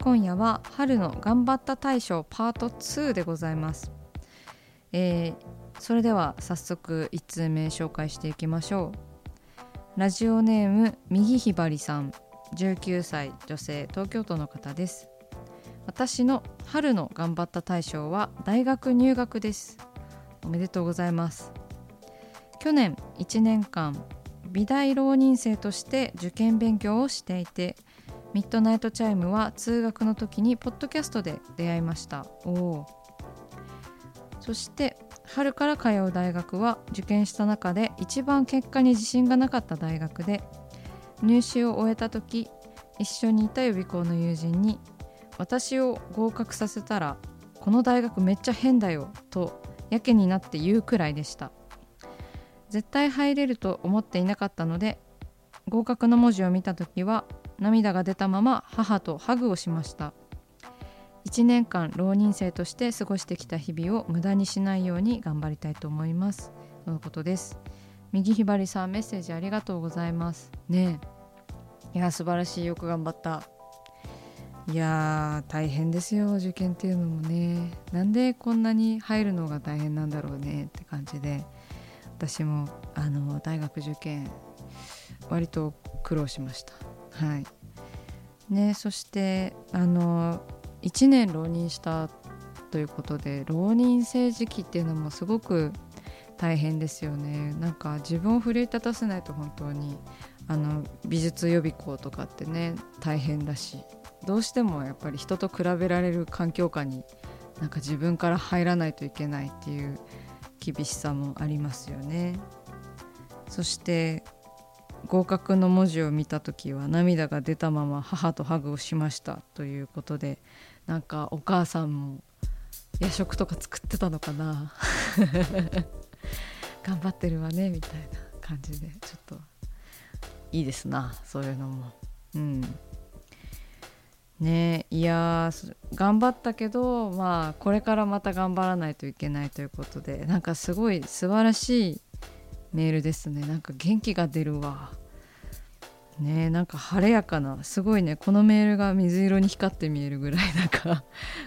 今夜は春の頑張った大賞パート2でございます、えーそれでは早速1通目紹介していきましょう。ラジオネーム右ひばりさん19歳女性東京都の方です。私の春の頑張った大賞は大学入学です。おめでとうございます。去年1年間美大浪人生として受験勉強をしていてミッドナイトチャイムは通学の時にポッドキャストで出会いました。おそして春から通う大学は受験した中で一番結果に自信がなかった大学で入試を終えた時一緒にいた予備校の友人に私を合格させたらこの大学めっちゃ変だよとやけになって言うくらいでした。絶対入れると思っていなかったので合格の文字を見た時は涙が出たまま母とハグをしました。1年間浪人生として過ごしてきた日々を無駄にしないように頑張りたいと思います。とのことです。右ひばりさんメッセージありがとうございます。ねえ。いや素晴らしいよく頑張った。いやー大変ですよ受験っていうのもね。なんでこんなに入るのが大変なんだろうねって感じで。私もあの大学受験割と苦労しましたはい。ねそしてあの1年浪人したということで浪人生時期っていうのもすごく大変ですよね。なんか自分を奮い立たせないと本当にあの美術予備校とかってね大変だしどうしてもやっぱり人と比べられる環境下になんか自分から入らないといけないっていう厳しさもありますよね。そして合格の文字を見た時は涙が出たまま母とハグをしましたということでなんかお母さんも夜食とか作ってたのかな。頑張ってるわねみたいな感じで。ちょっといいですなそういうのも。うん。ねいや頑張ったけどまあこれからまた頑張らないといけないということでなんかすごい素晴らしいメールですね。なんか元気が出るわ。ねなんか晴れやかなすごいね。このメールが水色に光って見えるぐらいなんか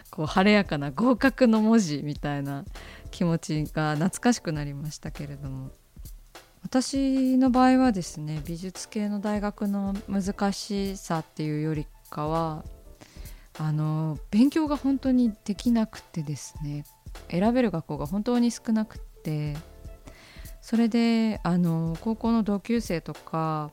こう晴れやかな合格の文字みたいな気持ちが懐かしくなりましたけれども。私の場合はですね美術系の大学の難しさっていうよりかはあの勉強が本当にできなくてですね選べる学校が本当に少なくてそれであの高校の同級生とか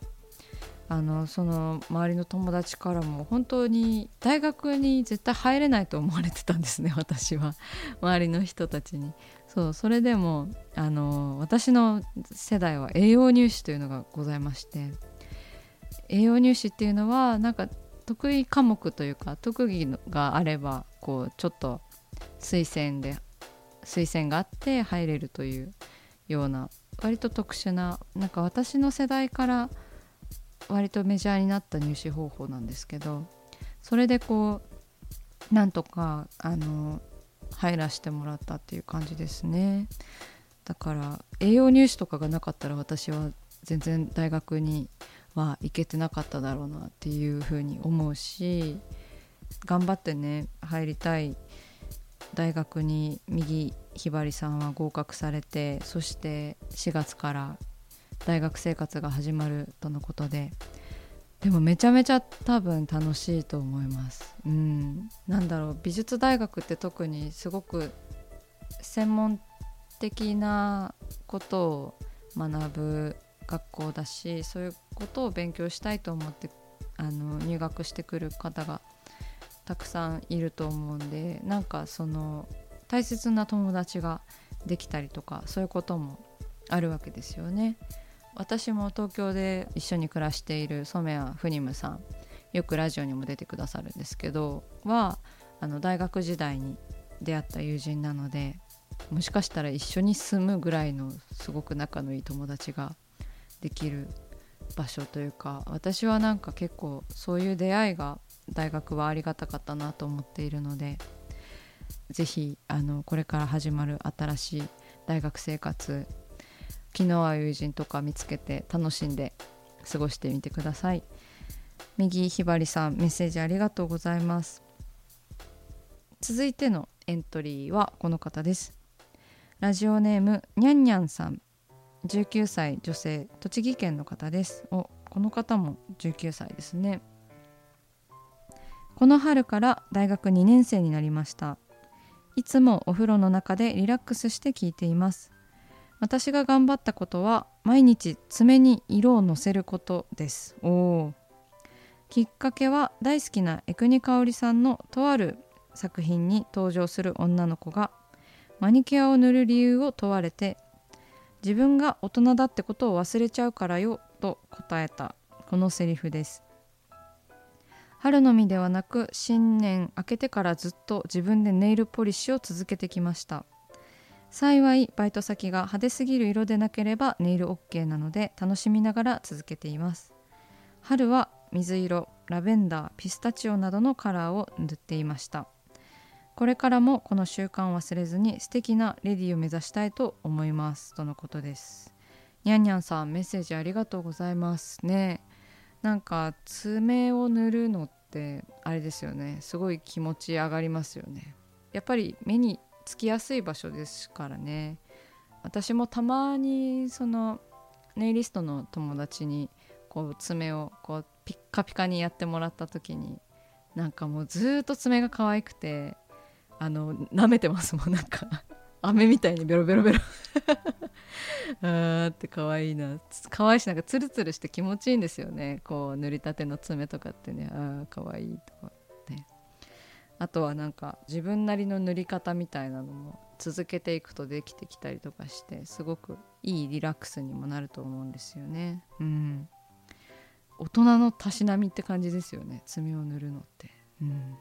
あのその周りの友達からも本当に大学に絶対入れないと思われてたんですね私は。周りの人たちに。そうそれでもあの私の世代は栄養入試というのがございまして栄養入試っていうのはなんか得意科目というか特技があればこうちょっと推薦で推薦があって入れるというような割と特殊ななんか私の世代から割とメジャーになった入試方法なんですけどそれでこうなんとかあの入らせてもらったっていう感じですね。だから栄養入試とかがなかったら私は全然大学には行けてなかっただろうなっていうふうに思うし頑張ってね入りたい大学に右ひばりさんは合格されてそして4月から大学生活が始まるとのことででもめちゃめちゃ多分楽しいと思います。うん、なんだろう美術大学って特にすごく専門的なことを学ぶ学校だしそういうことを勉強したいと思ってあの入学してくる方がたくさんいると思うんでなんかその大切な友達ができたりとかそういうこともあるわけですよね。私も東京で一緒に暮らしている染谷フニムさんよくラジオにも出てくださるんですけどはあの大学時代に出会った友人なのでもしかしたら一緒に住むぐらいのすごく仲のいい友達ができる場所というか私はなんか結構そういう出会いが大学はありがたかったなと思っているので是非あのこれから始まる新しい大学生活気の合う友人とか見つけて楽しんで過ごしてみてください。右ひばりさんメッセージありがとうございます。続いてのエントリーはこの方です。ラジオネームにゃんにゃんさん。19歳女性栃木県の方です。おこの方も19歳ですね。この春から大学2年生になりました。いつもお風呂の中でリラックスして聞いています。私が頑張ったことは毎日爪に色をのせることです。おおきっかけは大好きな江国香織さんのとある作品に登場する女の子がマニキュアを塗る理由を問われて自分が大人だってことを忘れちゃうからよと答えた。このセリフです。春のみではなく新年明けてからずっと自分でネイルポリッシュを続けてきました。幸いバイト先が派手すぎる色でなければネイル OK なので楽しみながら続けています。春は水色ラベンダーピスタチオなどのカラーを塗っていました。これからもこの習慣を忘れずに素敵なレディを目指したいと思います。とのことです。にゃんにゃんさんメッセージありがとうございますね。なんか爪を塗るのってあれですよね。すごい気持ち上がりますよね。やっぱり目につきやすい場所ですからね。私もたまにそのネイリストの友達にこう爪をこうピッカピカにやってもらった時になんかもうずっと爪が可愛くてあの舐めてますもん。なんか飴みたいにベロベロベロ。あーって可愛いな。可愛いしなんかツルツルして気持ちいいんですよね。こう塗りたての爪とかってね。ああ可愛いとかって。あとはなんか自分なりの塗り方みたいなのも続けていくとできてきたりとかしてすごくいいリラックスにもなると思うんですよね。うん、大人のたしなみって感じですよね。爪を塗るのって。うん、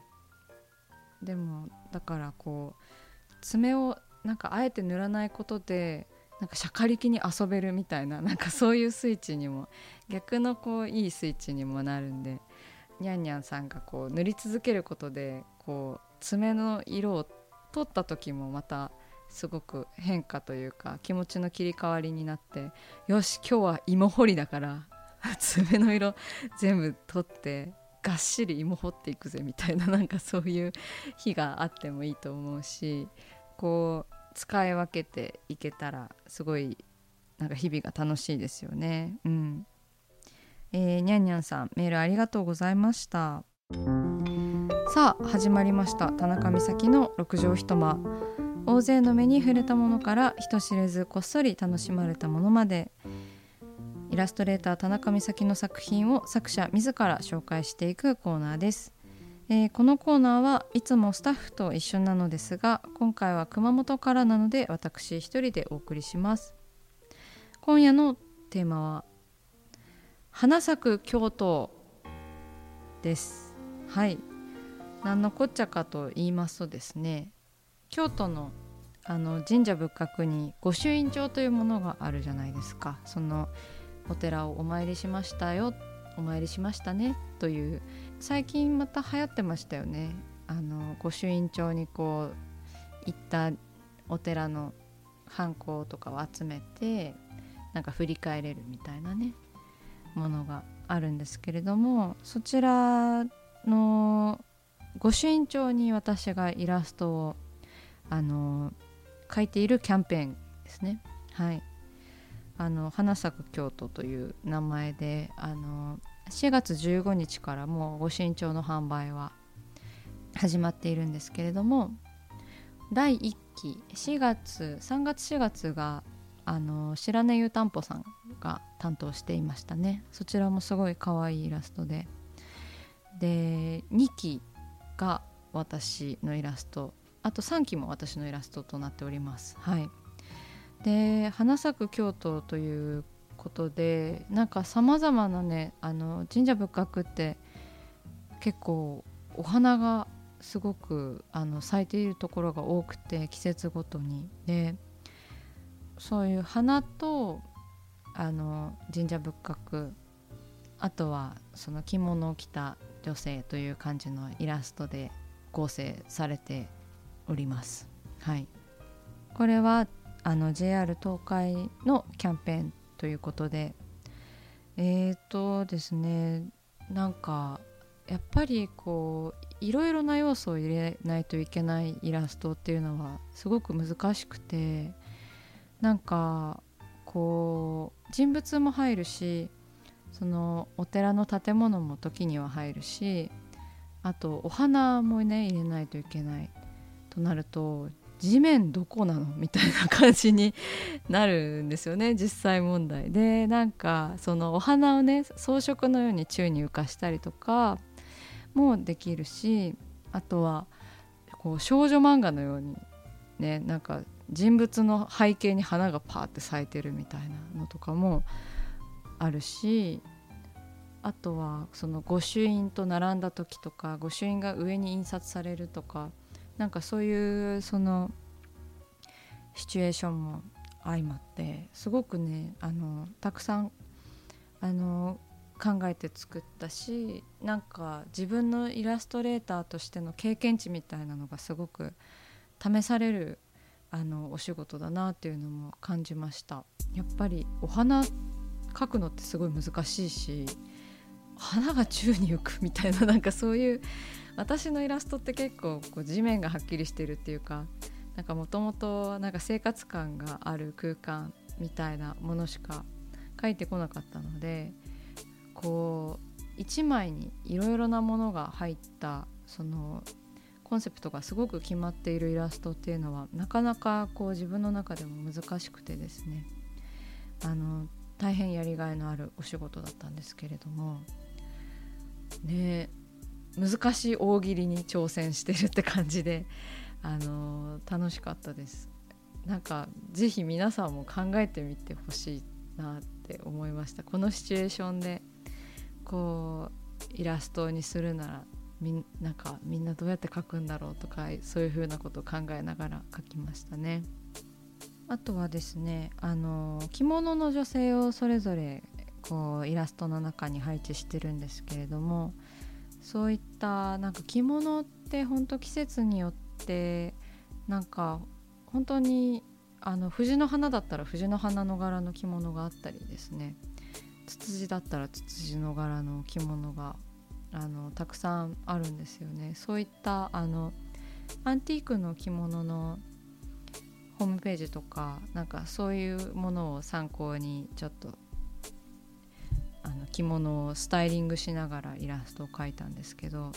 でもだからこう爪をなんかあえて塗らないことでなんかしゃかりきに遊べるみたいな なんかそういうスイッチにも逆のこういいスイッチにもなるんでにゃんにゃんさんがこう塗り続けることでこう爪の色を取った時もまたすごく変化というか気持ちの切り替わりになってよし今日は芋掘りだから 爪の色全部取ってがっしり芋掘っていくぜみたいななんかそういう日があってもいいと思うしこう使い分けていけたらすごいなんか日々が楽しいですよね。うん。えー、にゃんにゃんさんメールありがとうございました。さあ始まりました。田中美咲の六畳一間。大勢の目に触れたものから人知れずこっそり楽しまれたものまで。イラストレーター田中美咲の作品を作者自ら紹介していくコーナーです、えー、このコーナーはいつもスタッフと一緒なのですが今回は熊本からなので私一人でお送りします。今夜のテーマは花咲く京都です。はい。何のこっちゃかと言いますとですね京都のあの神社仏閣に御朱印帳というものがあるじゃないですか。そのお寺をお参りしましたよ。お参りしましたねという。最近また流行ってましたよね。あの御朱印帳にこう行ったお寺の犯行とかを集めてなんか振り返れるみたいなねものがあるんですけれどもそちらの御朱印帳に私がイラストをあの書いているキャンペーンですね。はい。あの花咲く京都という名前であの4月15日からもう御朱印帳の販売は始まっているんですけれども第1期4月3月4月があの白根湯たんぽさんが担当していましたね。そちらもすごい可愛いイラストで。で2期が私のイラスト。あと3期も私のイラストとなっております。はい。で花咲く京都ということでなんかさまざまなねあの神社仏閣って結構お花がすごくあの咲いているところが多くて季節ごとにでそういう花とあの神社仏閣あとはその着物を着た女性という感じのイラストで構成されております。はい、これはあの JR 東海のキャンペーンということで。えっ、ー、とですねなんかやっぱりこういろいろな要素を入れないといけないイラストっていうのはすごく難しくてなんかこう人物も入るしそのお寺の建物も時には入るしあとお花もね入れないといけないとなると地面どこなの？みたいな感じになるんですよね 実際問題で。なんかそのお花をね装飾のように宙に浮かしたりとかもできるしあとはこう少女漫画のようにねなんか人物の背景に花がパーって咲いてるみたいなのとかもあるしあとはその御朱印と並んだ時とか御朱印が上に印刷されるとかなんかそういうそのシチュエーションも相まってすごくねあのたくさんあの考えて作ったしなんか自分のイラストレーターとしての経験値みたいなのがすごく試されるあのお仕事だなっていうのも感じました。やっぱりお花描くのってすごい難しいし花が宙に浮くみたいな なんかそういう私のイラストって結構こう地面がはっきりしてるっていうかなんかもともとなんか生活感がある空間みたいなものしか描いてこなかったのでこう1枚にいろいろなものが入ったそのコンセプトがすごく決まっているイラストっていうのはなかなかこう自分の中でも難しくてですねあの大変やりがいのあるお仕事だったんですけれどもね難しい大喜利に挑戦してるって感じで、あの、楽しかったです。なんか是非皆さんも考えてみてほしいなって思いました。このシチュエーションでこうイラストにするならみなんかみんなどうやって描くんだろうとかそういう風なことを考えながら描きましたね。あとはですねあの着物の女性をそれぞれこうイラストの中に配置してるんですけれどもそういったなんか着物って本当季節によってなんか本当にあの藤の花だったら藤の花の柄の着物があったりですね。ツツジだったらツツジの柄の着物があのたくさんあるんですよね。そういったあのアンティークの着物のホームページとかなんかそういうものを参考にちょっと着物をスタイリングしながらイラストを描いたんですけど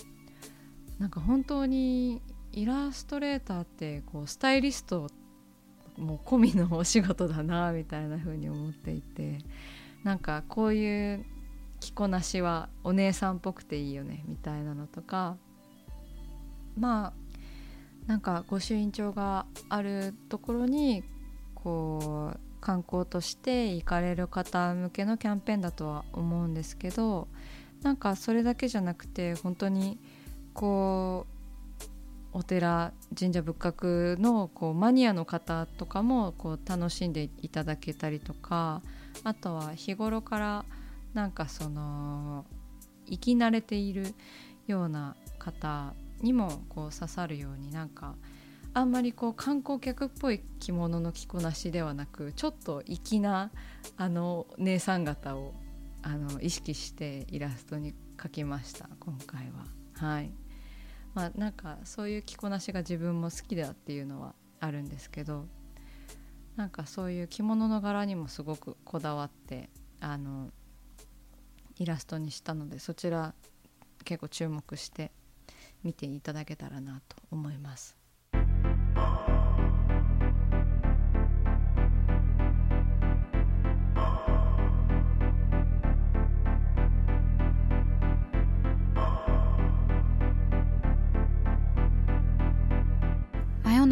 なんか本当にイラストレーターってこうスタイリストも込みのお仕事だなみたいな風に思っていてなんかこういう着こなしはお姉さんっぽくていいよねみたいなのとかまあなんか御朱印帳があるところにこう観光として行かれる方向けのキャンペーンだとは思うんですけどなんかそれだけじゃなくて本当にこうお寺神社仏閣のこうマニアの方とかもこう楽しんでいただけたりとかあとは日頃からなんかその生き慣れているような方にもこう刺さるようになんかあんまりこう観光客っぽい着物の着こなしではなくちょっと粋なあの姉さん方をあの意識してイラストに描きました今回は。はいまあ、なんかそういう着こなしが自分も好きだっていうのはあるんですけどなんかそういう着物の柄にもすごくこだわってあのイラストにしたのでそちら結構注目して見ていただけたらなと思います。